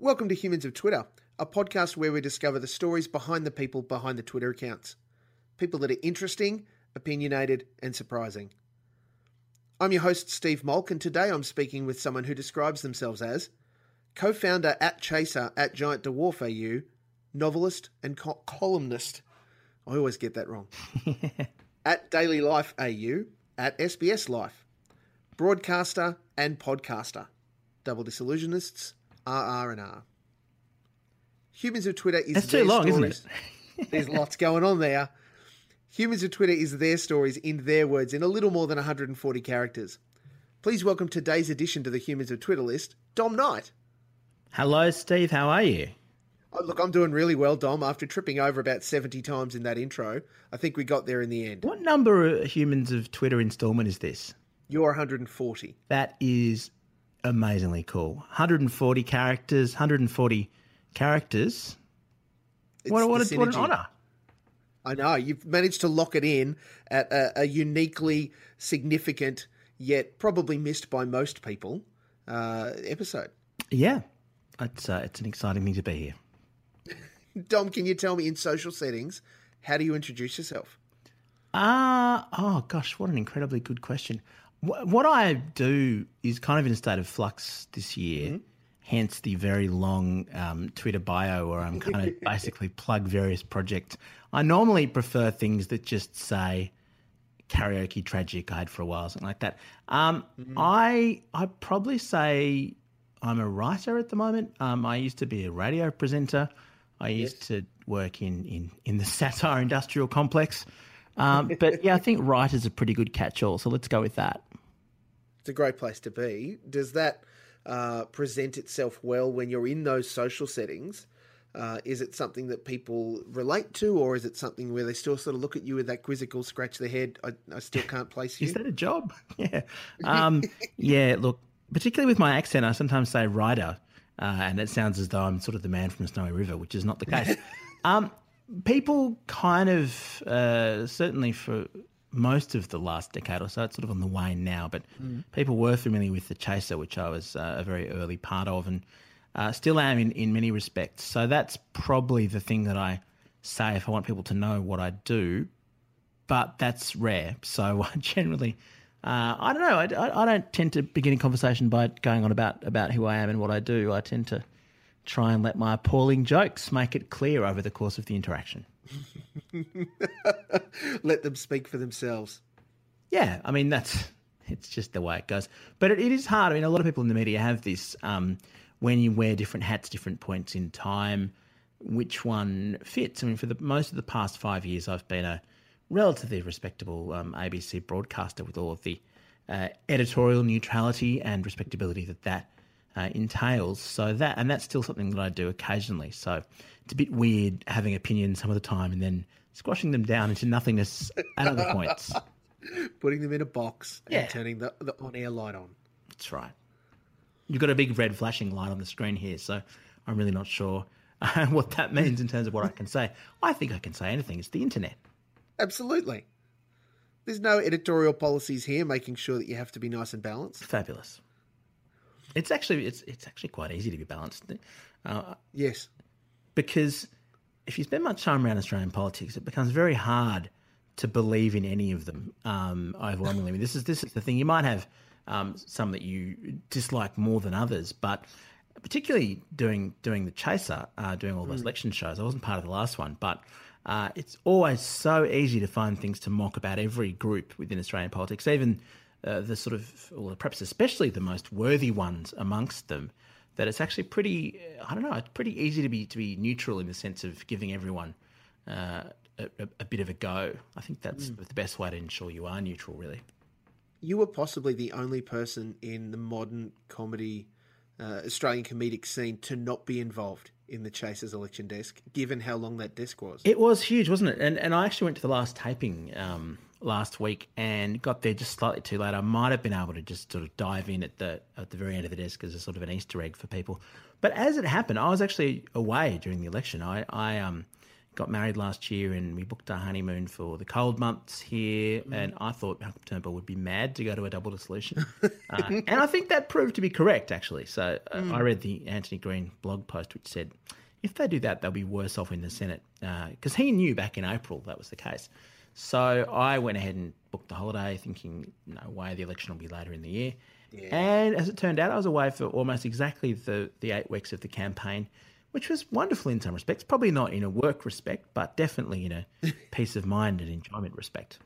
Welcome to Humans of Twitter, a podcast where we discover the stories behind the people behind the Twitter accounts. People that are interesting, opinionated, and surprising. I'm your host, Steve Molk, and today I'm speaking with someone who describes themselves as co founder at Chaser at Giant Dwarf AU, novelist and co- columnist. I always get that wrong. at Daily Life AU, at SBS Life, broadcaster and podcaster, double disillusionists, RR and R. Humans of Twitter is That's their too long, isn't stories. There's lots going on there. Humans of Twitter is their stories in their words in a little more than 140 characters. Please welcome today's addition to the Humans of Twitter list, Dom Knight. Hello, Steve. How are you? Oh, look, I'm doing really well, Dom. After tripping over about 70 times in that intro, I think we got there in the end. What number of humans of Twitter installment is this? You're 140. That is amazingly cool. 140 characters, 140 characters. It's What, what, what an honour. I know. You've managed to lock it in at a, a uniquely significant, yet probably missed by most people, uh, episode. Yeah, it's, uh, it's an exciting thing to be here. Dom, can you tell me in social settings, how do you introduce yourself? Ah, oh gosh, what an incredibly good question. Wh- What I do is kind of in a state of flux this year, hence the very long um, Twitter bio where I'm kind of basically plug various projects. I normally prefer things that just say karaoke tragic. I had for a while, something like that. Um, I I probably say I'm a writer at the moment. Um, I used to be a radio presenter. I used to work in, in, in the satire industrial complex. Um, but yeah, I think writer's a pretty good catch-all. So let's go with that. It's a great place to be. Does that uh, present itself well when you're in those social settings? Uh, is it something that people relate to, or is it something where they still sort of look at you with that quizzical scratch their head? I, I still can't place you. Is that a job? Yeah. Um, yeah, look, particularly with my accent, I sometimes say writer, uh, and it sounds as though I'm sort of the man from the Snowy River, which is not the case. um, people kind of, uh, certainly for most of the last decade or so, it's sort of on the wane now, but people were familiar with The Chaser, which I was uh, a very early part of, and uh, still am in, in many respects. So that's probably the thing that I say if I want people to know what I do but that's rare. So I generally, uh, I don't know. I, I, I don't tend to begin a conversation by going on about about who I am and what I do. I tend to try and let my appalling jokes make it clear over the course of the interaction. Let them speak for themselves. Yeah, I mean that's it's just the way it goes. But it, it is hard. I mean, a lot of people in the media have this um, when you wear different hats, different points in time. Which one fits? I mean, for the most of the past five years, I've been a relatively respectable um, ABC broadcaster with all of the uh, editorial neutrality and respectability that that uh, entails. So that and that's still something that I do occasionally. So it's a bit weird having opinions some of the time and then squashing them down into nothingness at other points. Putting them in a box Yeah. and turning the, the on air light on. That's right. You've got a big red flashing light on the screen here, so I'm really not sure uh, what that means in terms of what I can say. I think I can say anything. It's the internet. Absolutely. There's no editorial policies here making sure that you have to be nice and balanced. Fabulous. It's actually it's it's actually quite easy to be balanced uh, Yes. because if you spend much time around Australian politics, it becomes very hard to believe in any of them um, overwhelmingly. I mean, this is this is the thing. You might have um, some that you dislike more than others, but particularly doing doing the chaser, uh, doing all those election shows. I wasn't part of the last one, but uh, it's always so easy to find things to mock about every group within Australian politics, even uh, the sort of, or perhaps especially the most worthy ones amongst them. That it's actually pretty, I don't know, it's pretty easy to be to be neutral in the sense of giving everyone uh, a, a, bit of a go. I think that's the best way to ensure you are neutral, really. You were possibly the only person in the modern comedy, uh, Australian comedic scene to not be involved in the Chasers election desk, given how long that desk was. It was huge, wasn't it? And and I actually went to the last taping um, last week and got there just slightly too late. I might have been able to just sort of dive in at the at the very end of the desk as a sort of an Easter egg for people. But as it happened, I was actually away during the election. I I um got married last year and we booked our honeymoon for the cold months here. Mm. And I thought Malcolm Turnbull would be mad to go to a double dissolution. uh, and I think that proved to be correct, actually. So uh, Mm. I read the Anthony Green blog post, which said if they do that, they'll be worse off in the Senate. Because he knew back in April that was the case. So I went ahead and booked the holiday, thinking, no way, the election will be later in the year. And as it turned out, I was away for almost exactly the, the eight weeks of the campaign, which was wonderful in some respects. Probably not in a work respect, but definitely in a peace of mind and enjoyment respect.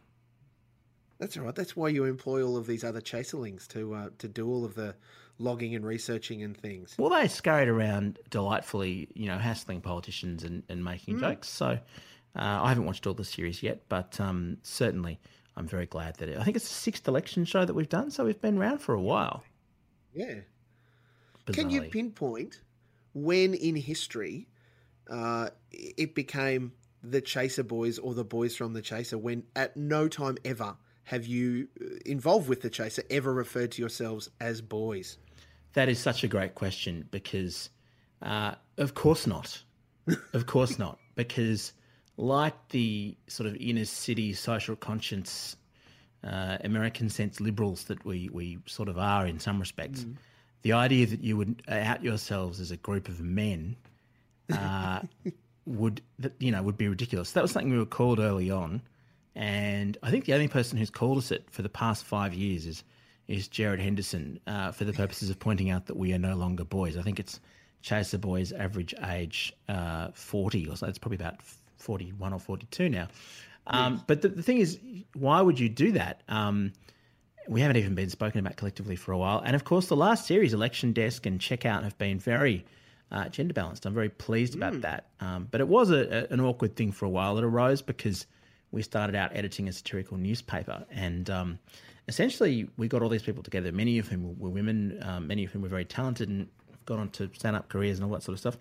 That's all right. That's why you employ all of these other chaserlings to uh, to do all of the logging and researching and things. Well, they scurried around delightfully, you know, hassling politicians and, and making jokes. So uh, I haven't watched all the series yet, but um, certainly I'm very glad that it, I think it's the sixth election show that we've done. So we've been around for a while. Yeah. Can you pinpoint when in history uh, it became the Chaser Boys or the Boys from the Chaser? When at no time ever have you uh, involved with the Chaser ever referred to yourselves as boys? That is such a great question because, uh, of course not. of course not. Because, like the sort of inner city social conscience, uh, American sense liberals that we, we sort of are in some respects, the idea that you would out yourselves as a group of men uh, would that you know would be ridiculous. That was something we were called early on, and I think the only person who's called us it for the past five years is is Gerard Henderson uh, for the purposes of pointing out that we are no longer boys. I think it's Chaser Boys average age uh, forty or so. It's probably about forty one or forty two now. Um, But the, the thing is, why would you do that? Um, we haven't even been spoken about collectively for a while. And of course, the last series, Election Desk and Checkout, have been very uh, gender balanced. I'm very pleased about that. Um, but it was a, a, an awkward thing for a while. It arose because we started out editing a satirical newspaper. And um, essentially, we got all these people together, many of whom were women, um, many of whom were very talented and got on to stand up careers and all that sort of stuff.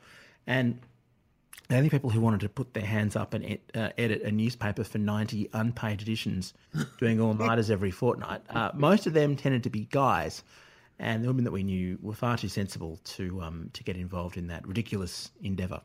And the only people who wanted to put their hands up and ed- uh, edit a newspaper for 90 unpaid editions, doing all nighters every fortnight, uh, most of them tended to be guys. And the women that we knew were far too sensible to um, to get involved in that ridiculous endeavour.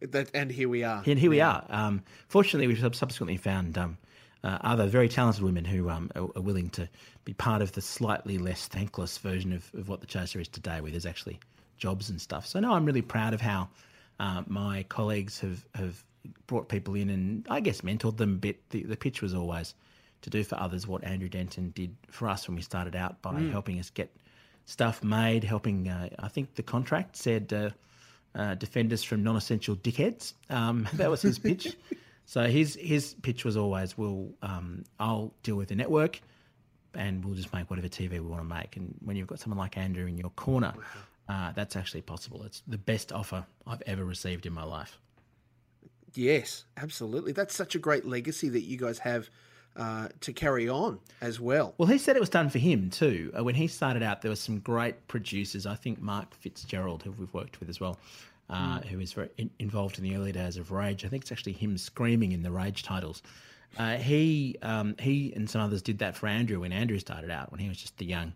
That, and here we are. And here we are. Um, fortunately, we've subsequently found um, uh, other very talented women who um, are, are willing to be part of the slightly less thankless version of, of what the Chaser is today, where there's actually jobs and stuff. So, no, I'm really proud of how uh, my colleagues have, have brought people in and I guess mentored them a bit. The, the pitch was always to do for others what Andrew Denton did for us when we started out by helping us get stuff made, helping, uh, I think the contract said, uh, uh, defend us from non-essential dickheads. Um, that was his pitch. So his his pitch was always, "We'll um, I'll deal with the network, and we'll just make whatever TV we want to make." And when you've got someone like Andrew in your corner, uh, that's actually possible. It's the best offer I've ever received in my life. Yes, absolutely. That's such a great legacy that you guys have uh, to carry on as well. Well, he said it was done for him too. Uh, when he started out, there were some great producers. I think Mark Fitzgerald, who we've worked with as well, uh, who was very in- involved in the early days of Rage. I think it's actually him screaming in the Rage titles. Uh, he um, he and some others did that for Andrew when Andrew started out, when he was just a young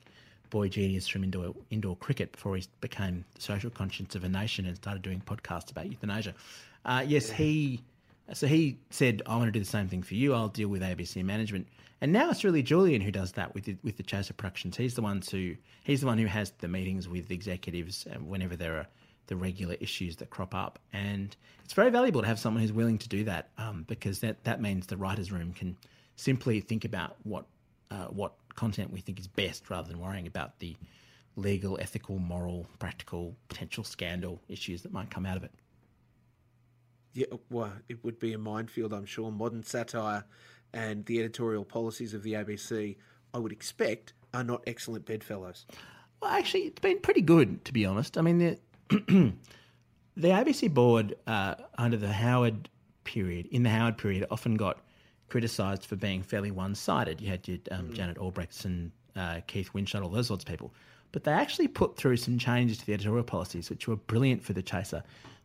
boy genius from indoor indoor cricket before he became the social conscience of a nation and started doing podcasts about euthanasia. Uh, yes, he. So he said, "I want to do the same thing for you. I'll deal with ABC management." And now it's really Julian who does that with the, with the Chaser Productions. He's the one who he's the one who has the meetings with executives uh, whenever there are the regular issues that crop up. And it's very valuable to have someone who's willing to do that um, because that that means the writers' room can simply think about what uh, what content we think is best rather than worrying about the legal, ethical, moral, practical, potential scandal issues that might come out of it. Yeah, well, it would be a minefield, I'm sure. Modern satire and the editorial policies of the ABC, I would expect, are not excellent bedfellows. Well, actually, it's been pretty good, to be honest. I mean, the the ABC board uh, under the Howard period, in the Howard period, often got criticised for being fairly one sided. You had your um, Janet Albrechtsen and uh, Keith Windschuttle, all those sorts of people. But they actually put through some changes to the editorial policies, which were brilliant for the Chaser.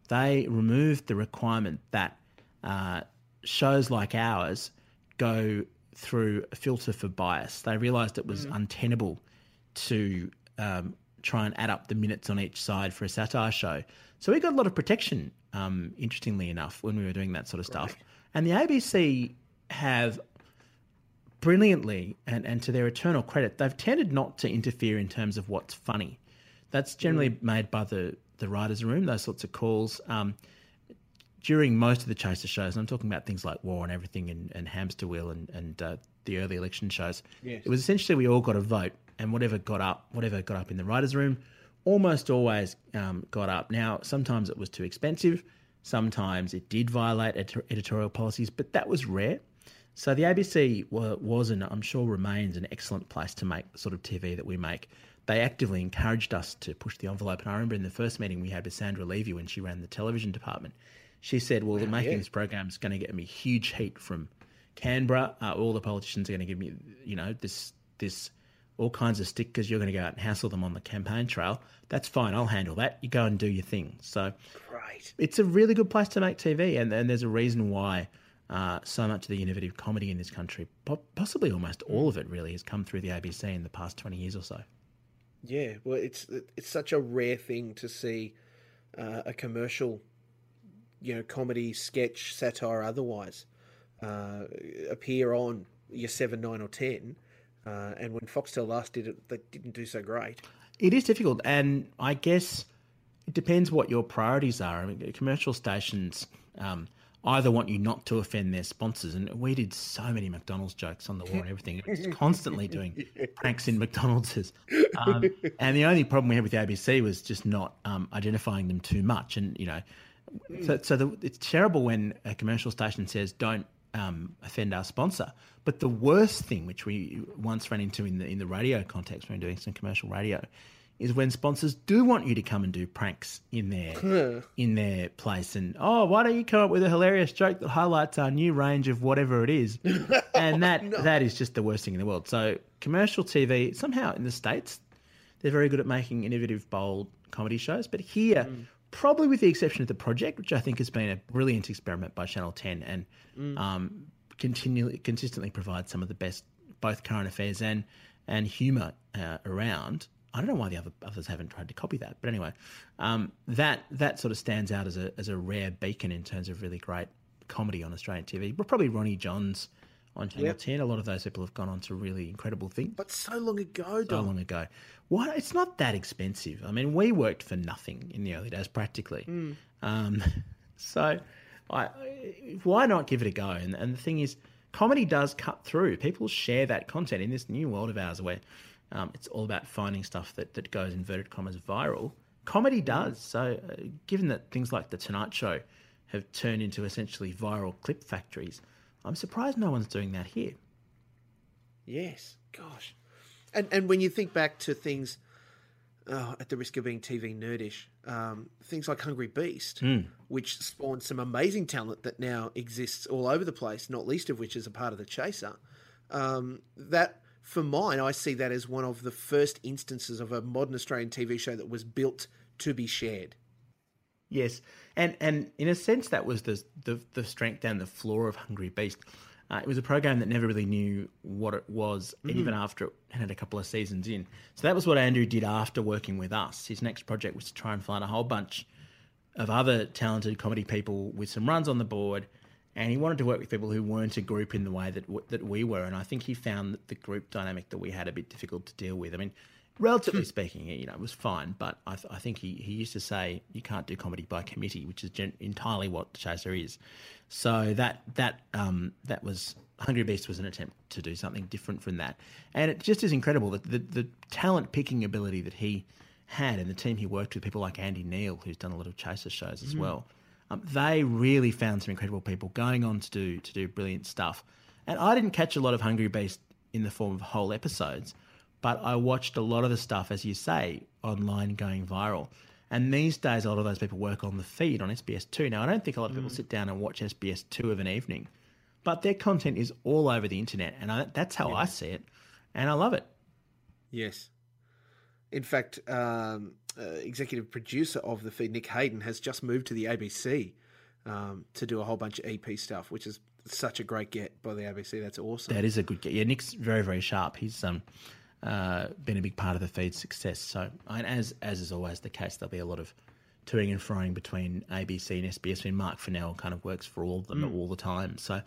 They removed the requirement that uh, shows like ours go through a filter for bias. They realised it was untenable to um, try and add up the minutes on each side for a satire show. So we got a lot of protection um, interestingly enough, when we were doing that sort of stuff. And the ABC have brilliantly, and, and to their eternal credit, they've tended not to interfere in terms of what's funny. That's generally Mm. made by the, the writer's room, those sorts of calls. Um, during most of the Chaser shows, and I'm talking about things like War and Everything and, and Hamster Wheel and, and uh, the early election shows, Yes. it was essentially we all got a vote, and whatever got up, whatever got up in the writers' room, almost always um, got up. Now, sometimes it was too expensive, sometimes it did violate ed- editorial policies, but that was rare. So the ABC was, and I'm sure remains, an excellent place to make the sort of TV that we make. They actively encouraged us to push the envelope, and I remember in the first meeting we had with Sandra Levy when she ran the television department, she said, "Well, the making yeah. this program is going to get me huge heat from Canberra. Uh, all the politicians are going to give me, you know, this this all kinds of stick because you're going to go out and hassle them on the campaign trail. That's fine. I'll handle that. You go and do your thing." So Great. it's a really good place to make TV, and, and there's a reason why uh, so much of the innovative comedy in this country, possibly almost all of it, really, has come through the ABC in the past 20 years or so. Yeah, well, it's it's such a rare thing to see uh, a commercial, you know, comedy, sketch, satire, otherwise, uh, appear on your seven, nine, or ten. Uh, and when Foxtel last did it, they didn't do so great. It is difficult, and I guess it depends what your priorities are. I mean, commercial stations um, either want you not to offend their sponsors, and we did so many McDonald's jokes on the war and everything. It was constantly doing pranks in McDonald's. Um, and the only problem we had with the ABC was just not um, identifying them too much, and you know, so, so the, it's terrible when a commercial station says don't um, offend our sponsor. But the worst thing, which we once ran into in the in the radio context when doing some commercial radio, is when sponsors do want you to come and do pranks in their in their place. And oh, why don't you come up with a hilarious joke that highlights our new range of whatever it is? And that that is just the worst thing in the world. So commercial TV somehow in the states they're very good at making innovative, bold comedy shows. But here, probably with the exception of the project, which I think has been a brilliant experiment by Channel Ten, and um, continually, consistently provides some of the best both current affairs and and humour uh, around. I don't know why the other others haven't tried to copy that, but anyway, um, that that sort of stands out as a as a rare beacon in terms of really great comedy on Australian TV. But probably Ronnie Johns on Channel Yep. Ten. A lot of those people have gone on to really incredible things But so long ago, so Dom. long ago. Why? It's not that expensive. I mean, we worked for nothing in the early days, practically. Um, so, I, I- why not give it a go? And, and the thing is, comedy does cut through. People share that content in this new world of ours, where um, it's all about finding stuff that that goes inverted commas viral. Comedy does. So, uh, given that things like the Tonight Show have turned into essentially viral clip factories, I'm surprised no one's doing that here. Yes, gosh. And and when you think back to things, oh, at the risk of being TV nerdish, um, things like Hungry Beast, which spawned some amazing talent that now exists all over the place. Not least of which is a part of the Chaser. Um, that for mine, I see that as one of the first instances of a modern Australian TV show that was built to be shared. Yes, and and in a sense, that was the the, the strength and the flaw of Hungry Beast. Uh, it was a program that never really knew what it was, even after it had a couple of seasons in. So that was what Andrew did after working with us. His next project was to try and find a whole bunch of other talented comedy people with some runs on the board, and he wanted to work with people who weren't a group in the way that w- that we were. And I think he found that the group dynamic that we had a bit difficult to deal with. I mean, relatively speaking, you know, it was fine, but I, th- I think he, he used to say you can't do comedy by committee, which is gen- entirely what the Chaser is. So that that um, that was Hungry Beast was an attempt to do something different from that, and it just is incredible that the, the talent picking ability that he had and the team he worked with, people like Andy Nehl, who's done a lot of Chaser shows as well. Um, they really found some incredible people going on to do to do brilliant stuff. And I didn't catch a lot of Hungry Beast in the form of whole episodes, but I watched a lot of the stuff, as you say, online going viral. And these days, a lot of those people work on the feed on SBS2. Now, I don't think a lot of people sit down and watch SBS2 of an evening, but their content is all over the internet, and I, that's how I see it, and I love it. Yes. In fact, um, uh, executive producer of the feed, Nick Hayden, has just moved to the ABC um, to do a whole bunch of EP stuff, which is such a great get by the ABC. That's awesome. That is a good get. Yeah, Nick's very, very sharp. He's um, uh, been a big part of the feed's success. So, and as as is always the case, there'll be a lot of toing and froing between ABC and SBS. I mean, Mark Fennell kind of works for all of them all the time. So,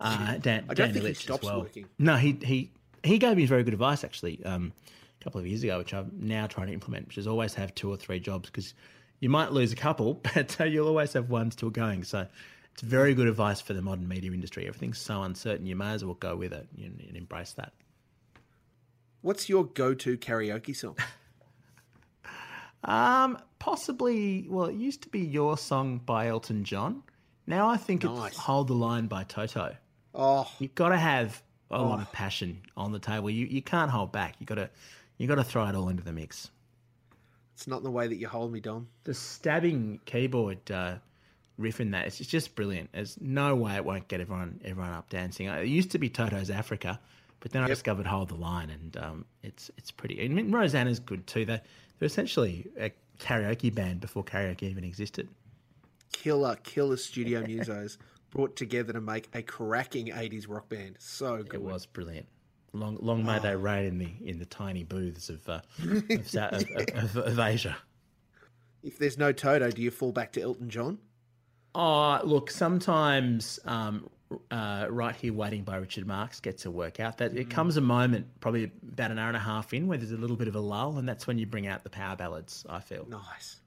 uh, Dan, I don't Dan think he stops well. working. No, he he he gave me very good advice actually um, a couple of years ago, which I'm now trying to implement, which is always have two or three jobs because you might lose a couple, but uh, you'll always have one still going. So. It's very good advice for the modern media industry. Everything's so uncertain, you may as well go with it and, and embrace that. What's your go-to karaoke song? Um, possibly. Well, it used to be your song by Elton John. Now I think Nice. it's "Hold the Line" by Toto. Oh, You've got to have a lot of passion on the table. You you can't hold back. You got to you got to throw it all into the mix. it's not the way that you hold me, Dom. The stabbing keyboard uh, riff in that it's just brilliant. There's no way it won't get everyone everyone up dancing. It used to be Toto's Africa, but then I discovered Hold the Line, and um, it's it's pretty. I mean, Rosanna's good too. They they're essentially a karaoke band before karaoke even existed. Killer, killer studio musos brought together to make a cracking '80s rock band. So good. It was brilliant. Long, long may they reign in the in the tiny booths of uh, of, of, of, of Asia. If there's no Toto, do you fall back to Elton John? Oh, look, sometimes um, uh, right here, waiting by Richard Marx gets a workout. That it comes a moment, probably about an hour and a half in, where there's a little bit of a lull, and that's when you bring out the power ballads. I feel. Nice.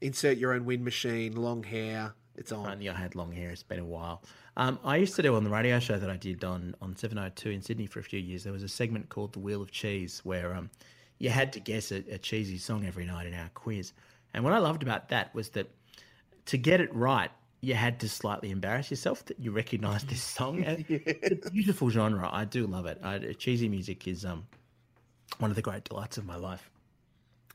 Insert your own wind machine, long hair. It's on. Only I had long hair. It's been a while. Um, I used to do on the radio show that I did on on seven hundred two in Sydney for a few years. There was a segment called the Wheel of Cheese where um, you had to guess a, a cheesy song every night in our quiz. And what I loved about that was that to get it right, you had to slightly embarrass yourself that you recognised this song. And It's a beautiful genre. I do love it. I, cheesy music is um, one of the great delights of my life.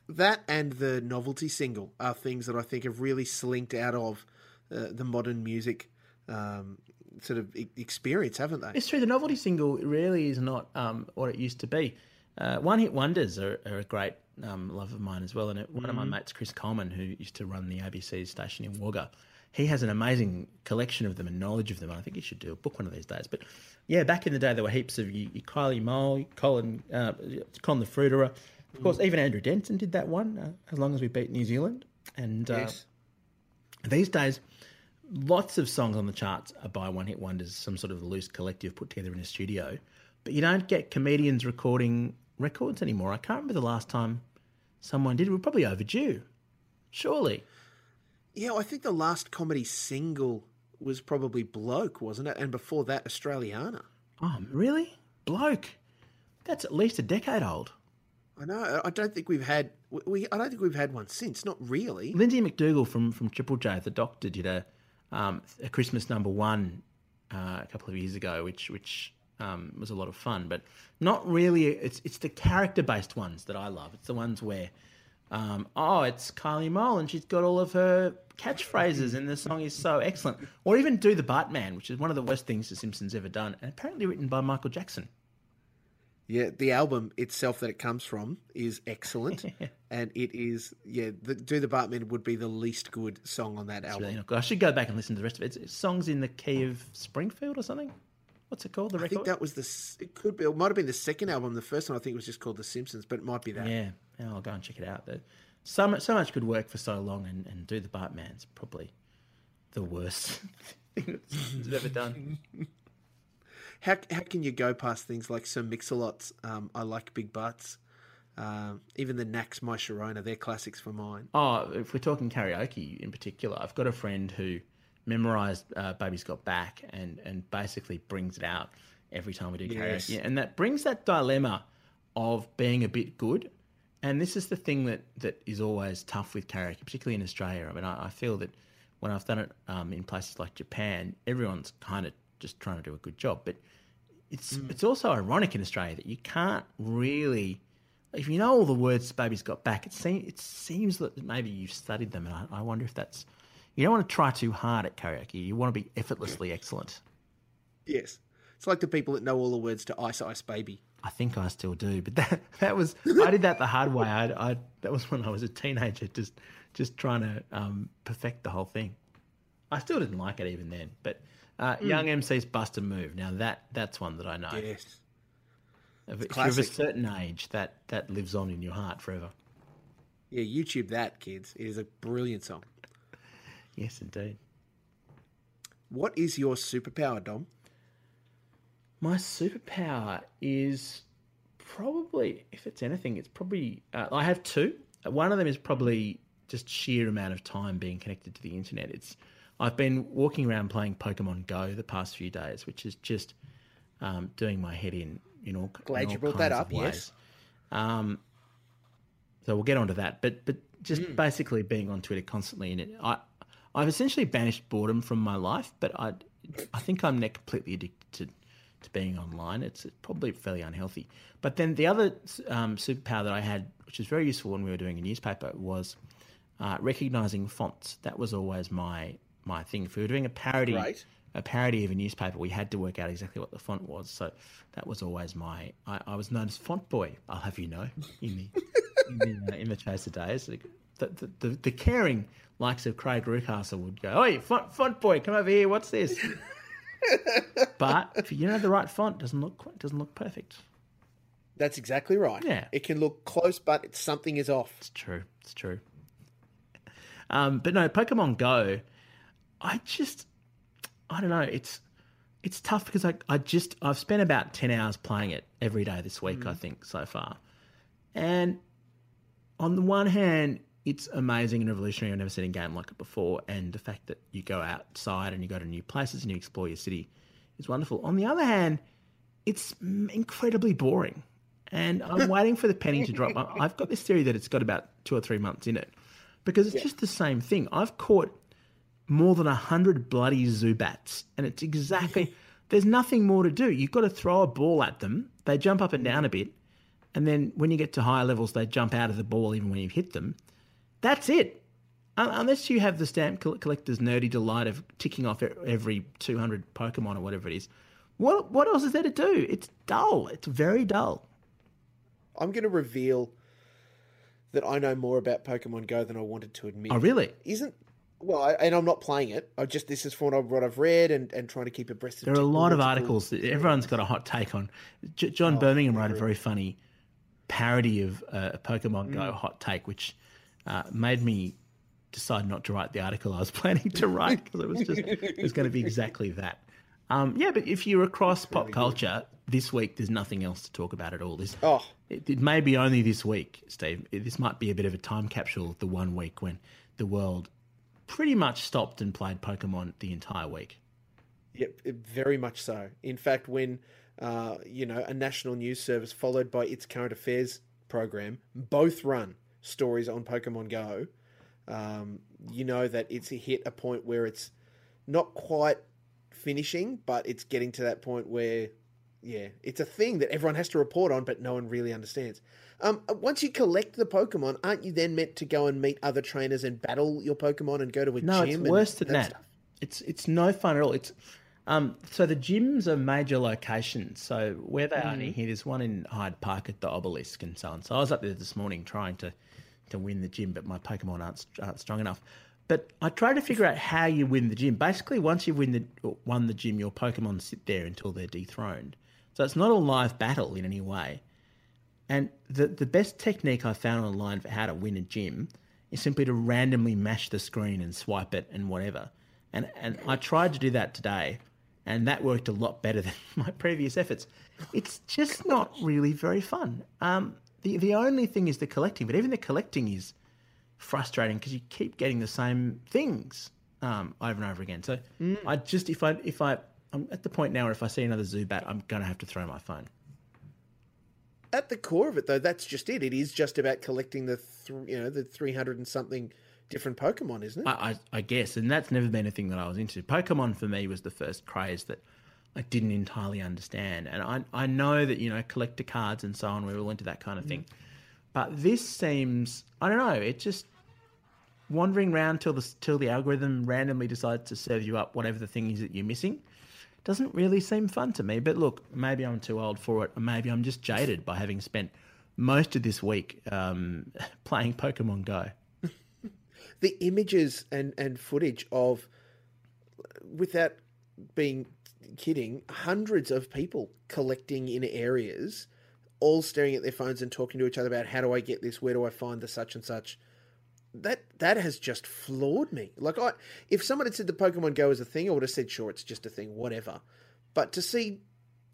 That and the novelty single are things that I think have really slinked out of uh, the modern music um, sort of e- experience, haven't they? It's true. The novelty single really is not um, what it used to be. Uh, One hit wonders are, are a great um, love of mine as well. And it, one of my mates, Chris Coleman, who used to run the ABC station in Wagga, he has an amazing collection of them and knowledge of them. I think he should do a book one of these days. But yeah, back in the day, there were heaps of you, you Kylie Mole, Colin, uh, Colin the Fruiterer. Of course, even Andrew Denton did that one, uh, as long as we beat New Zealand. And uh, Yes. these days, lots of songs on the charts are by one hit wonders, some sort of loose collective put together in a studio. But you don't get comedians recording records anymore. I can't remember the last time someone did. We're probably overdue. Surely. Yeah, I think the last comedy single was probably Bloke, wasn't it? And before that, Australiana. Oh, really? Bloke. That's at least a decade old. I know. I don't think we've had. We. I don't think we've had one since. Not really. Lindsay McDougall from, from Triple J, the doctor, did a um, a Christmas number one uh, a couple of years ago, which which um, was a lot of fun, but not really. It's it's the character based ones that I love. It's the ones where, um, oh, it's Kylie Mole and she's got all of her catchphrases, and the song is so excellent. Or even Do the Bartman, which is one of the worst things The Simpsons ever done, and apparently written by Michael Jackson. Yeah, the album itself that it comes from is excellent, and it is yeah. The, Do the Bartman would be the least good song on that album. Really. I should go back and listen to the rest of it. It's, it's songs in the key of Springfield or something. What's it called? The record. I think that was the. It could be. It might have been the second album. The first one I think was just called The Simpsons, but it might be that. Yeah, yeah, I'll go and check it out. The- So much, so much good work for so long, and, and do the Bartman's probably the worst thing that have ever done. How how can you go past things like Sir Mix-a-Lot's um, I like big butts, um, even the Knack's My Sharona, they're classics for mine. Oh, if we're talking karaoke in particular, I've got a friend who memorized uh, "Baby's Got Back" and and basically brings it out every time we do Yes. Yeah, and that brings that dilemma of being a bit good. And this is the thing that that is always tough with karaoke, particularly in Australia. I mean, I, I feel that when I've done it um, in places like Japan, everyone's kind of just trying to do a good job, but it's it's also ironic in Australia that you can't really, if you know all the words "Baby's Got Back," it seems it seems that maybe you've studied them, and I, I wonder if that's you don't want to try too hard at karaoke. You want to be effortlessly excellent. Yes, it's like the people that know all the words to Ice Ice Baby. I think I still do, but that that was I did that the hard way. I, I that was when I was a teenager, just just trying to um, perfect the whole thing. I still didn't like it even then, but uh, Young MC's Bust a Move. Now that that's one that I know. Yes, If, if you're of a certain age, that that lives on in your heart forever. Yeah, YouTube that, kids. It is a brilliant song. Yes, indeed. What is your superpower, Dom? My superpower is probably, if it's anything, it's probably. Uh, I have two. One of them is probably just sheer amount of time being connected to the internet. It's I've been walking around playing Pokemon Go the past few days, which is just um, doing my head in. You know, glad you brought that up. Yes. Um, so we'll get onto that, but but just mm. basically being on Twitter constantly, and it, I I've essentially banished boredom from my life, but I I think I'm not completely addicted to being online. It's probably fairly unhealthy. But then the other um, superpower that I had, which was very useful when we were doing a newspaper, was uh, recognizing fonts. That was always my my thing. If we were doing a parody, right. a parody of a newspaper, we had to work out exactly what the font was. So that was always my. I, I was known as font boy. I'll have you know in the in the, uh, in the Chaser days. The, the, the, the, caring likes of Craig Reucassel would go, "Hey, font, font boy, come over here. What's this?" But if you know the right font, doesn't look doesn't look perfect. That's exactly right. Yeah, it can look close, but something is off. It's true. It's true. Um, but no, Pokemon Go, I just, I don't know. It's it's tough because I, I just I've spent about ten hours playing it every day this week. Mm. I think so far, and on the one hand, it's amazing and revolutionary. I've never seen a game like it before, and the fact that you go outside and you go to new places and you explore your city is wonderful. On the other hand, it's incredibly boring, and I'm waiting for the penny to drop. I've got this theory that it's got about two or three months in it because it's yeah. just the same thing. I've caught more than a hundred bloody Zubats, and it's exactly. there's nothing more to do. You've got to throw a ball at them. They jump up and mm. down a bit, and then when you get to higher levels, they jump out of the ball even when you've hit them. That's it. Unless you have the stamp collector's nerdy delight of ticking off every 200 Pokemon or whatever it is, what what else is there to do? It's dull. It's very dull. I'm going to reveal that I know more about Pokemon Go than I wanted to admit. Oh, really? Isn't well, I, and I'm not playing it. I just this is from what I've read and, and trying to keep abreast. There are a lot of articles that everyone's got a hot take on. J- John oh, Birmingham wrote a very funny parody of uh, a Pokemon mm. Go hot take, which uh, made me decide not to write the article I was planning to write because it was just it was going to be exactly that. Um, yeah, but if you're across pop culture this week, there's nothing else to talk about at all. This oh. it, it may be only this week, Steve. This might be a bit of a time capsule of the one week when the world pretty much stopped and played Pokemon the entire week. Yep, very much so. In fact, when uh, you know a national news service followed by its current affairs program both run stories on Pokemon Go, um, you know that it's hit a point where it's not quite finishing, but it's getting to that point where, yeah, it's a thing that everyone has to report on, but no one really understands. Um, uh, once you collect the Pokemon, aren't you then meant to go and meet other trainers and battle your Pokemon and go to a no, gym? No, it's worse than that. Stuff? It's it's no fun at all. It's um, so the gyms are major locations. So where they mm. are here, there's one in Hyde Park at the Obelisk and so on. So I was up there this morning trying to to win the gym, but my Pokemon aren't, aren't strong enough. But I try to figure out how you win the gym. Basically, once you've win the, won the gym, your Pokemon sit there until they're dethroned. So it's not a live battle in any way. And the, the best technique I found online for how to win a gym is simply to randomly mash the screen and swipe it and whatever. And, and I tried to do that today, and that worked a lot better than my previous efforts. It's just not really very fun. Um, the the only thing is the collecting, but even the collecting is frustrating because you keep getting the same things um, over and over again. So mm. I just if I if I I'm at the point now where if I see another Zubat, I'm going to have to throw my phone. At the core of it, though, that's just it. It is just about collecting the th- you know the three hundred and something different Pokemon, isn't it? I, I, I guess, and that's never been a thing that I was into. Pokemon for me was the first craze that I didn't entirely understand. And I, I know that, you know, collector cards and so on, we're all into that kind of thing. But this seems, I don't know, it just wandering around till the, till the algorithm randomly decides to serve you up whatever the thing is that you're missing doesn't really seem fun to me. But look, maybe I'm too old for it, or maybe I'm just jaded by having spent most of this week um, playing Pokemon Go. the images and, and footage of, without being kidding, hundreds of people collecting in areas all staring at their phones and talking to each other about how do I get this, where do I find the such and such. That that has just floored me. Like I, if someone had said the Pokemon Go is a thing, I would have said sure, it's just a thing, whatever. But to see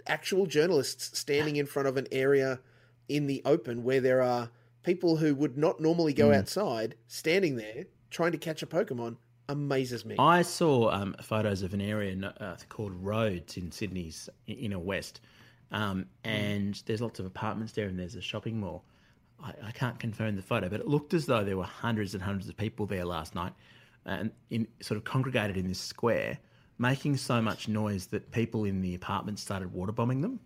actual journalists standing in front of an area in the open where there are people who would not normally go mm. outside standing there trying to catch a Pokemon amazes me. I saw um, photos of an area uh, called Rhodes in Sydney's inner west, um, and mm. there's lots of apartments there, and there's a shopping mall. I, I, can't confirm the photo, but it looked as though there were hundreds and hundreds of people there last night, and in, sort of congregated in this square, making so much noise that people in the apartments started water bombing them.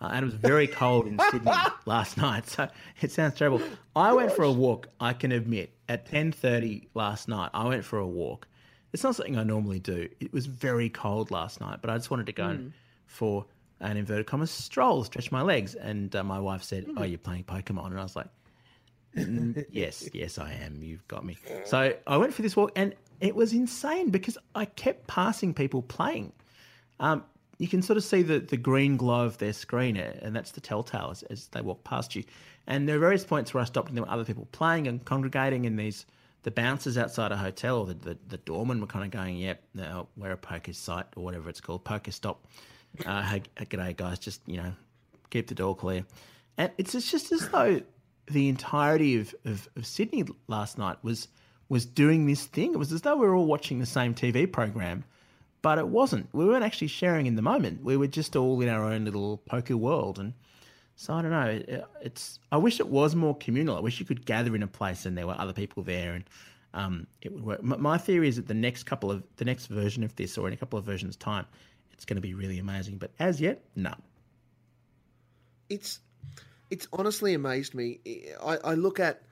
Uh, and it was very cold in Sydney last night, so it sounds terrible. I went for a walk. I can admit, at ten thirty last night, I went for a walk. It's not something I normally do. It was very cold last night, but I just wanted to go mm. for an inverted commas stroll, stretch my legs. And uh, my wife said, "Oh, you're playing Pokemon," and I was like, mm, "Yes, yes, I am. You've got me." So I went for this walk, and it was insane because I kept passing people playing. Um, you can sort of see the, the green glow of their screen, uh, and that's the telltale as, as they walk past you. And there are various points where I stopped and there were other people playing and congregating, in these the bouncers outside a hotel or the, the, the doorman were kind of going, yep, no, we're a poker site or whatever it's called, PokeStop. Uh, hey, g'day, guys, just, you know, keep the door clear. And it's, it's just as though the entirety of, of, of Sydney last night was was doing this thing. It was as though we were all watching the same TV program – but it wasn't. We weren't actually sharing in the moment. We were just all in our own little poker world, and so I don't know. It's I wish it was more communal. I wish you could gather in a place and there were other people there, and um, it would work. My theory is that the next couple of the next version of this, or in a couple of versions' time, it's going to be really amazing. But as yet, no. It's it's honestly amazed me. I, I look at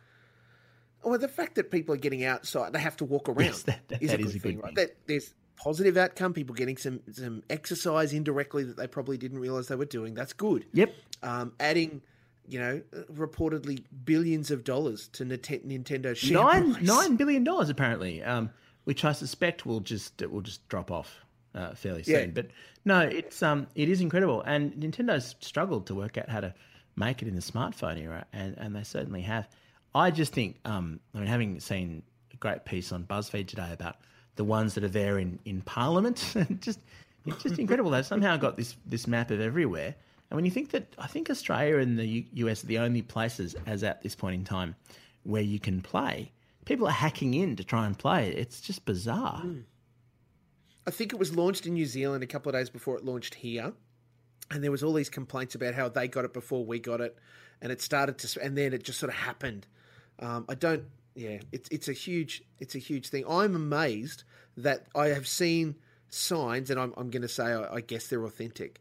well, the fact that people are getting outside, they have to walk around. Yes, that, that, is, that a is a good thing, right? That, there's positive outcome, people getting some some exercise indirectly that they probably didn't realize they were doing. That's good. Yep. Um, adding, you know, reportedly billions of dollars to Nintendo share nine price. nine billion dollars apparently, um, which I suspect will just it will just drop off. Uh, fairly soon, yeah. but no, it's um, it is incredible, and Nintendo's struggled to work out how to make it in the smartphone era, and, and they certainly have. I just think, um, I mean, having seen a great piece on BuzzFeed today about the ones that are there in, in Parliament. just it's just incredible. They've somehow got this this map of everywhere. And when you think that, I think Australia and the US are the only places, as at this point in time, where you can play. People are hacking in to try and play. It's just bizarre. Mm. I think it was launched in New Zealand a couple of days before it launched here, and there was all these complaints about how they got it before we got it, and it started to, and then it just sort of happened. Um, I don't yeah, it's it's a huge it's a huge thing. I'm amazed that I have seen signs, and I'm I'm going to say I, I, guess they're authentic.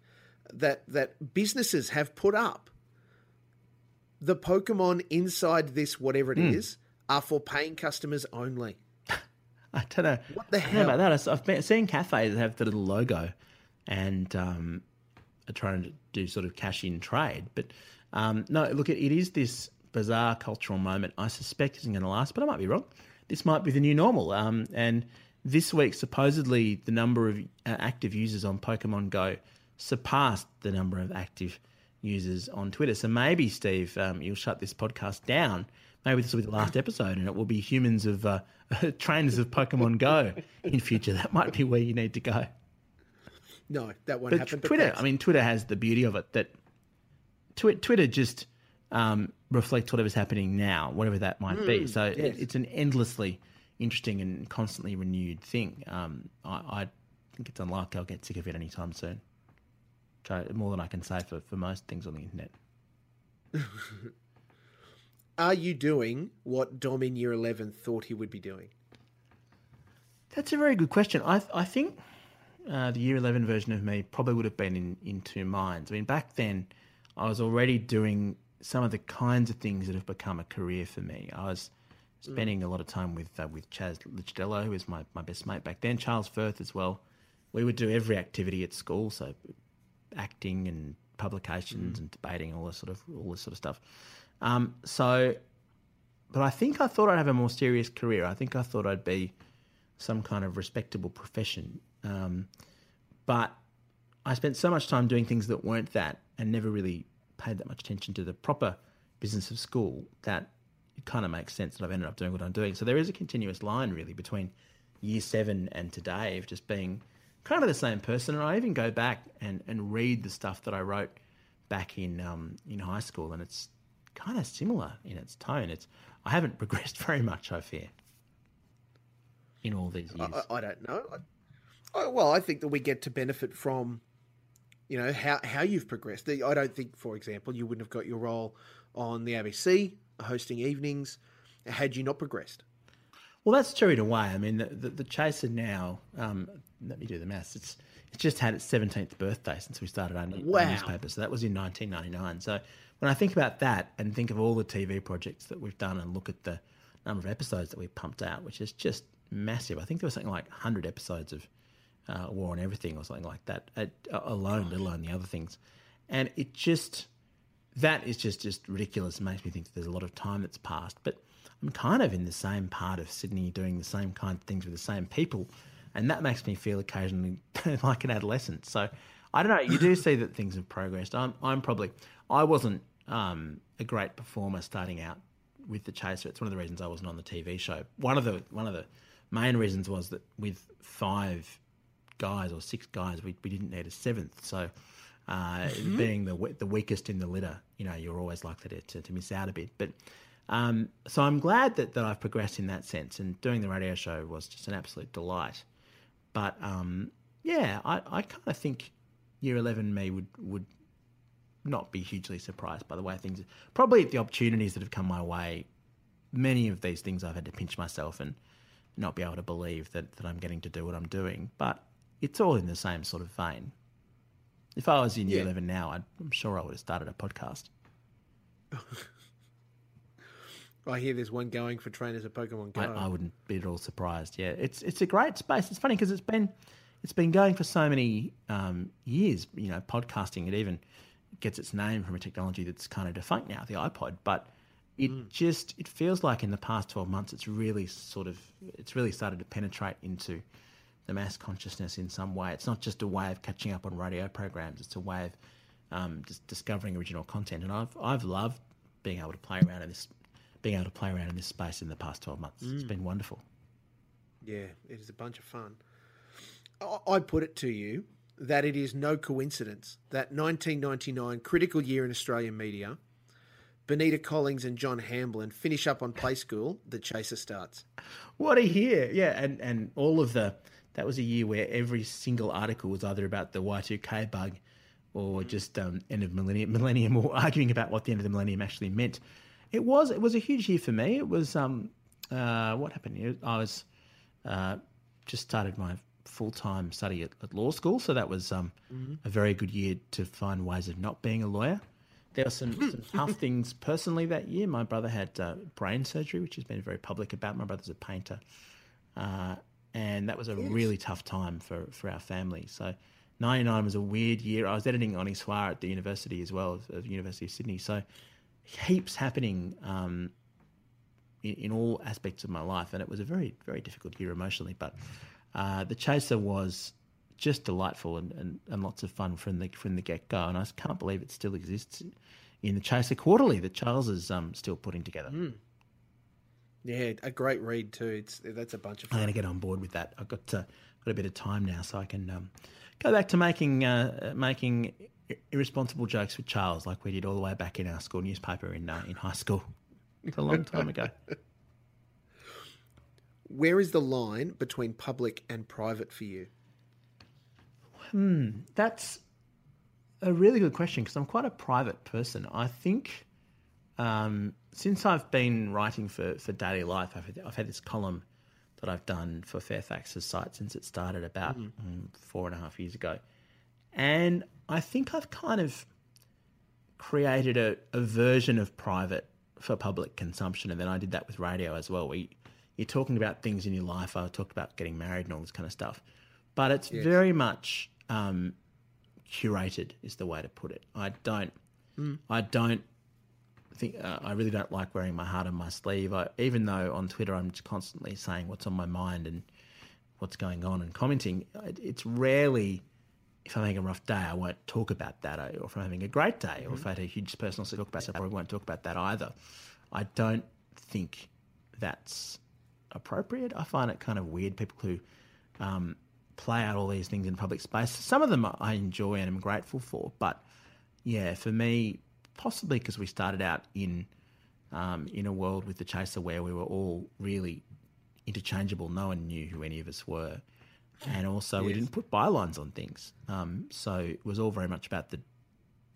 That that businesses have put up the Pokemon inside this whatever it mm. is are for paying customers only. I don't know what the hell about that. I've been seeing cafes that have the little logo, and um, are trying to do sort of cash in trade. But um, no, look, it, it is this bizarre cultural moment. I suspect isn't going to last, but I might be wrong. This might be the new normal. Um, and this week, supposedly, the number of uh, active users on Pokemon Go surpassed the number of active users on Twitter. So maybe, Steve, um, you'll shut this podcast down. Maybe this will be the last episode, and it will be humans of uh, trainers of Pokemon Go in future. That might be where you need to go. No, that won't but happen. Twitter, I mean, Twitter has the beauty of it that tw- Twitter just um, reflect whatever's happening now, whatever that might mm, be. So yes. it's an endlessly interesting and constantly renewed thing. Um, I, I, think it's unlikely I'll get sick of it anytime soon. So more than I can say for, for most things on the internet. Are you doing what Dom in year 11 thought he would be doing? That's a very good question. I, I think uh, the year 11 version of me probably would have been in, in two minds. I mean, back then, I was already doing some of the kinds of things that have become a career for me. I was spending mm. a lot of time with uh, with Chas Licciardello, who was my, my best mate back then, Charles Firth as well. We would do every activity at school, so acting and publications mm. and debating, all this sort of all this sort of stuff. Um, so, but I think I thought I'd have a more serious career. I think I thought I'd be some kind of respectable profession. Um, but I spent so much time doing things that weren't that and never really paid that much attention to the proper business of school that it kind of makes sense that I've ended up doing what I'm doing. So there is a continuous line really between year seven and today of just being kind of the same person. And I even go back and, and read the stuff that I wrote back in um, in high school, and it's kind of similar in its tone. It's I haven't progressed very much, I fear, in all these years. I, I don't know. I, well, I think that we get to benefit from, you know, how how you've progressed. I don't think, for example, you wouldn't have got your role on the ABC hosting evenings had you not progressed. Well, that's true in a way. I mean, the, the, the Chaser now, um, let me do the maths. It's it's just had its 17th birthday since we started our, wow. newspaper. So that was in 1999. So when I think about that and think of all the TV projects that we've done and look at the number of episodes that we've pumped out, which is just massive. I think there was something like 100 episodes of uh, War on Everything or something like that uh, alone, let alone the other things. And it just, that is just, just ridiculous. It makes me think there's a lot of time that's passed. But I'm kind of in the same part of Sydney doing the same kind of things with the same people. And that makes me feel occasionally like an adolescent. So I don't know. You do see that things have progressed. I'm, I'm probably, I wasn't um, a great performer starting out with the Chaser. It's one of the reasons I wasn't on the TV show. One of the, one of the main reasons was that with five guys or six guys, we, we didn't need a seventh. So uh, mm-hmm. being the the weakest in the litter, you know, you're always likely to, to, to miss out a bit. But um, so I'm glad that, that I've progressed in that sense. And doing the radio show was just an absolute delight. But um, yeah, I, I kind of think year 11 me would, would not be hugely surprised by the way things probably the opportunities that have come my way many of these things I've had to pinch myself and not be able to believe that, that I'm getting to do what I'm doing but it's all in the same sort of vein if I was in year yeah. 11 now i am sure I would have started a podcast I hear there's one going for trainers at Pokemon Go. I, I wouldn't be at all surprised. Yeah, it's it's a great space. It's funny because it's been it's been going for so many um, years. You know, podcasting it even gets its name from a technology that's kind of defunct now, the iPod. But it mm. just it feels like in the past twelve months, it's really sort of it's really started to penetrate into the mass consciousness in some way. It's not just a way of catching up on radio programs. It's a way of um, just discovering original content. And I've I've loved being able to play around in this being able to play around in this space in the past 12 months. Mm. It's been wonderful. Yeah, it is a bunch of fun. I put it to you that it is no coincidence that 1999, critical year in Australian media, Benita Collings and John Hamblin finish up on Play School. The Chaser starts. What a year! Yeah, and and all of the that was a year where every single article was either about the Y2K bug or just um, end of millennium, millennium, or arguing about what the end of the millennium actually meant. It was it was a huge year for me. It was um, uh, what happened? I was uh, just started my full time study at, at, law school, so that was um, mm-hmm. a very good year to find ways of not being a lawyer. There were some, some tough things personally that year. My brother had uh, brain surgery, which has been very public about. My brother's a painter, uh, and that was a really tough time for, for our family. So, ninety nine was a weird year. I was editing Honi Soit at the university as well, at the University of Sydney. So heaps happening um, in, in, all aspects of my life, and it was a very, very difficult year emotionally. But uh, the Chaser was just delightful and, and, and lots of fun from the from the get go, and I can't believe it still exists in the Chaser Quarterly that Charles is um, still putting together. Mm. Yeah, a great read too. It's that's a bunch of. Fun. I'm going to get on board with that. I've got uh, got a bit of time now, so I can um, go back to making uh, making irresponsible jokes with Charles, like we did all the way back in our school newspaper in uh, in high school. It's a long time ago. Where is the line between public and private for you? Hmm, that's a really good question because I'm quite a private person. I think um, since I've been writing for, for daily life, I've had, I've had this column that I've done for Fairfax's site since it started about mm. four and a half years ago. And I think I've kind of created a, a version of private for public consumption. And then I did that with radio as well. We, you're talking about things in your life. I talked about getting married and all this kind of stuff. But it's yes. very much um, curated, is the way to put it. I don't, mm. I don't think, uh, I really don't like wearing my heart on my sleeve. I, even though on Twitter I'm constantly saying what's on my mind and what's going on and commenting, it's rarely if I'm having a rough day, I won't talk about that. Or if I'm having a great day, or if I had a huge personal talk about, I won't talk about that either. I don't think that's appropriate. I find it kind of weird people who um, play out all these things in public space. Some of them I enjoy and am grateful for, but yeah, for me, possibly because we started out in um, in a world with the chaser where we were all really interchangeable. No one knew who any of us were, and also yes. we didn't put bylines on things. Um, so it was all very much about the,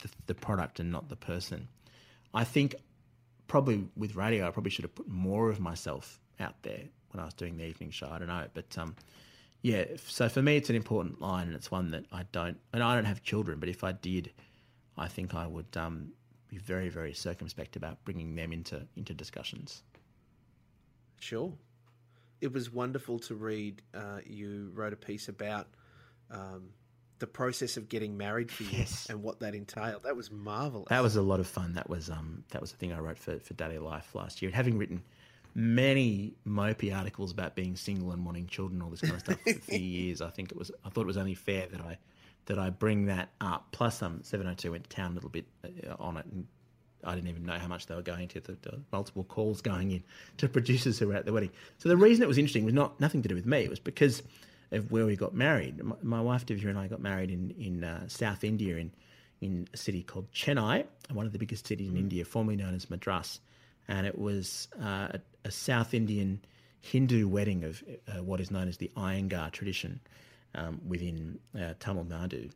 the the product and not the person. I think probably with radio, I probably should have put more of myself out there when I was doing the evening show. I don't know, but um, yeah. So for me, it's an important line, and it's one that I don't. And I don't have children, but if I did, I think I would um, be very, very circumspect about bringing them into into discussions. Sure, it was wonderful to read. Uh, you wrote a piece about. Um, the process of getting married for you yes. and what that entailed. That was marvelous. That was a lot of fun. That was um that was the thing I wrote for for Daily Life last year. And having written many mopey articles about being single and wanting children, all this kind of stuff for years. I think it was. I thought it was only fair that I that I bring that up. Plus, um, 702 went to town a little bit uh, on it, and I didn't even know how much they were going to. The, the, multiple calls going in to producers who were at the wedding. So the reason it was interesting was not nothing to do with me. It was because of where we got married. My, my wife Divya and I got married in in uh, South India in in a city called Chennai, one of the biggest cities in mm. India, formerly known as Madras and it was uh, a, a, South Indian Hindu wedding of uh, what is known as the Iyengar tradition um, within uh, Tamil Nadu,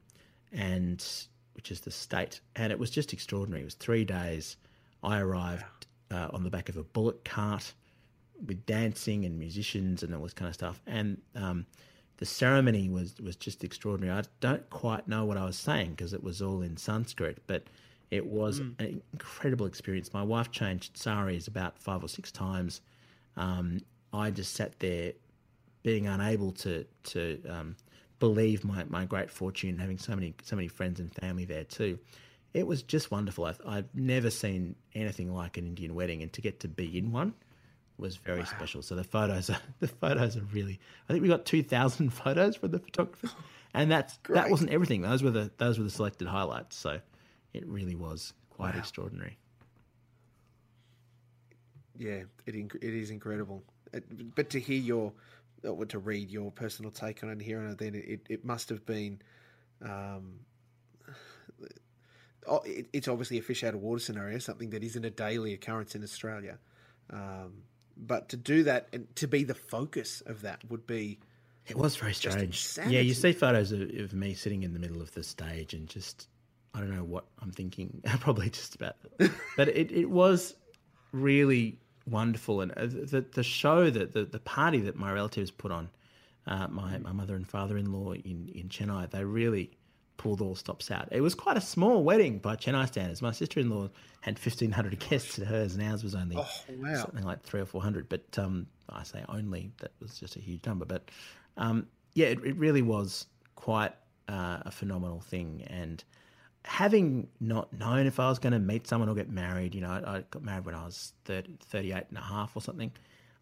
and which is the state. And it was just extraordinary. It was three days. I arrived uh, on the back of a bullock cart with dancing and musicians and all this kind of stuff, and um, the ceremony was was just extraordinary. I don't quite know what I was saying because it was all in Sanskrit, but it was mm. an incredible experience. My wife changed saris about five or six times. Um, I just sat there, being unable to to um, believe my, my great fortune, having so many so many friends and family there too. It was just wonderful. I, have never seen anything like an Indian wedding, and to get to be in one was very wow. special. So the photos are the photos are really. I think we got two thousand photos from the photographers, and that's Great. that wasn't everything. Those were the those were the selected highlights. So it really was quite wow. extraordinary. Yeah, it it is incredible. But to hear your, to read your personal take on it here and then, it, it must have been. Um, oh, it's obviously a fish out of water scenario, something that isn't a daily occurrence in Australia. Um, but to do that and to be the focus of that would be. It was very strange. Yeah, you see photos of, of me sitting in the middle of the stage and just I don't know what I'm thinking. Probably just about, it. but it, it was really wonderful, and uh, the the show that the, the party that my relatives put on, uh, my my mother and father in law in in Chennai, they really pulled all stops out. It was quite a small wedding by Chennai standards. My sister in law had fifteen hundred guests at hers, and ours was only oh, wow. something like three or four hundred. But um, I say only that was just a huge number. But um, yeah, it, it really was quite uh, a phenomenal thing, and having not known if I was going to meet someone or get married, you know, I, I got married when I was 30, 38 and a half or something.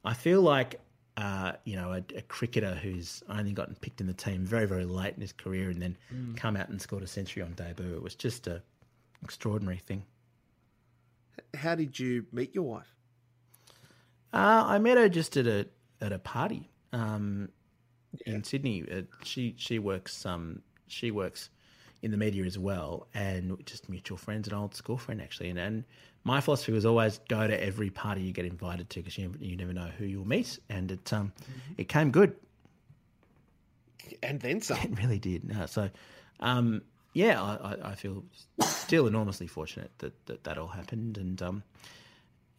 I feel like, uh, you know, a, a, cricketer who's only gotten picked in the team very, very late in his career and then mm. come out and scored a century on debut. It was just a extraordinary thing. How did you meet your wife? Uh, I met her just at a at a party um, yeah. in Sydney. Uh, she she works um, she works in the media as well, and just mutual friends, an old school friend actually. And, and my philosophy was always go to every party you get invited to because you, you never know who you'll meet, and it um mm-hmm. it came good, and then some. It really did. No, so, um, yeah, I, I feel still enormously fortunate that, that that all happened, and um,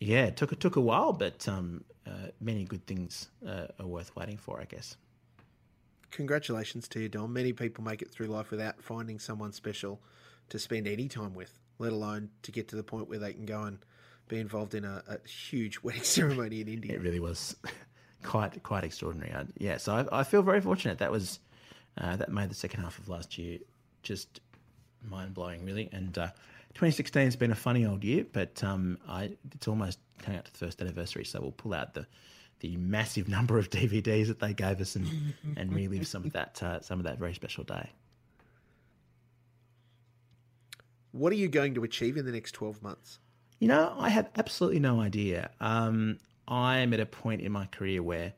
yeah, it took it took a while, but um, uh, many good things uh, are worth waiting for, I guess congratulations to you, Dom. Many people make it through life without finding someone special to spend any time with, let alone to get to the point where they can go and be involved in a, a huge wedding ceremony in India. It really was quite quite extraordinary. I, yeah, so I, I, feel very fortunate. That was uh, that made the second half of last year just mind blowing, really. And uh, 2016 has been a funny old year, but um, I, it's almost coming up to the first anniversary, so we'll pull out the the massive number of DVDs that they gave us and, and relive some of that uh, some of that very special day. What are you going to achieve in the next 12 months? You know, I have absolutely no idea. Um, I'm at a point in my career where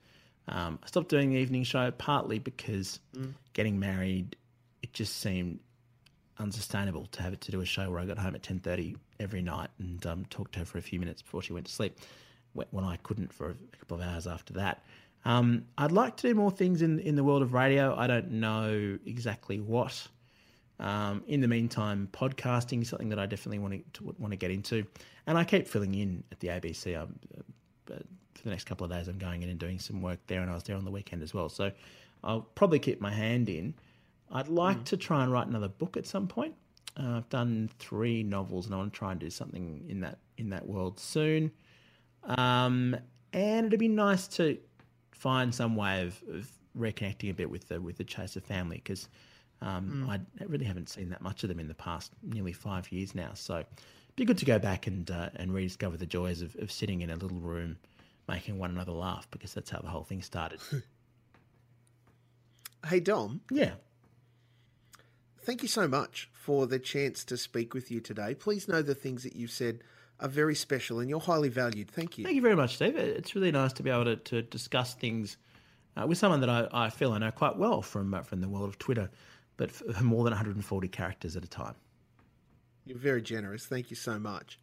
um, I stopped doing the evening show partly because mm. getting married, it just seemed unsustainable to have it to do a show where I got home at 10.30 every night and um, talked to her for a few minutes before she went to sleep when I couldn't for a couple of hours after that. Um, I'd like to do more things in, in the world of radio. I don't know exactly what. Um, in the meantime, podcasting is something that I definitely want to, want to get into, and I keep filling in at the ABC. I'm, uh, for the next couple of days, I'm going in and doing some work there, and I was there on the weekend as well. So I'll probably keep my hand in. I'd like mm. to try and write another book at some point. Uh, I've done three novels, and I want to try and do something in that in that world soon. Um, and it'd be nice to find some way of, of reconnecting a bit with the with the Chaser family because um, mm. I really haven't seen that much of them in the past nearly five years now. So it'd be good to go back and uh, and rediscover the joys of, of sitting in a little room making one another laugh because that's how the whole thing started. hey Dom. Yeah. Thank you so much for the chance to speak with you today. Please know the things that you've said are very special and you're highly valued. Thank you. Thank you very much, Steve. It's really nice to be able to, to discuss things uh, with someone that I, I, feel I know quite well from uh, from the world of Twitter, but for more than 140 characters at a time. You're very generous. Thank you so much.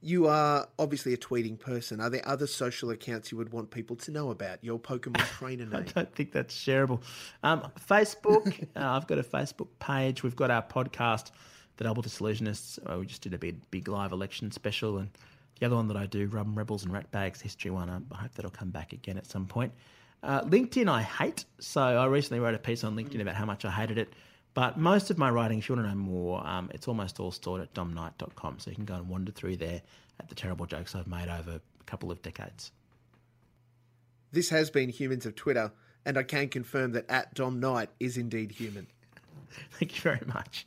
You are obviously a tweeting person. Are there other social accounts you would want people to know about? Your Pokemon trainer name? I don't think that's shareable. Um, Facebook. uh, I've got a Facebook page. We've got our podcast the Double Disillusionists. Uh, we just did a big, big live election special, and the other one that I do, Rum Rebels and Rat Bags History one. I, hope that'll come back again at some point. Uh, LinkedIn, I hate. So I recently wrote a piece on LinkedIn about how much I hated it. But most of my writing, if you want to know more, um, it's almost all stored at domknight.com. So you can go and wander through there at the terrible jokes I've made over a couple of decades. This has been Humans of Twitter, and I can confirm that at Dom Knight is indeed human. Thank you very much.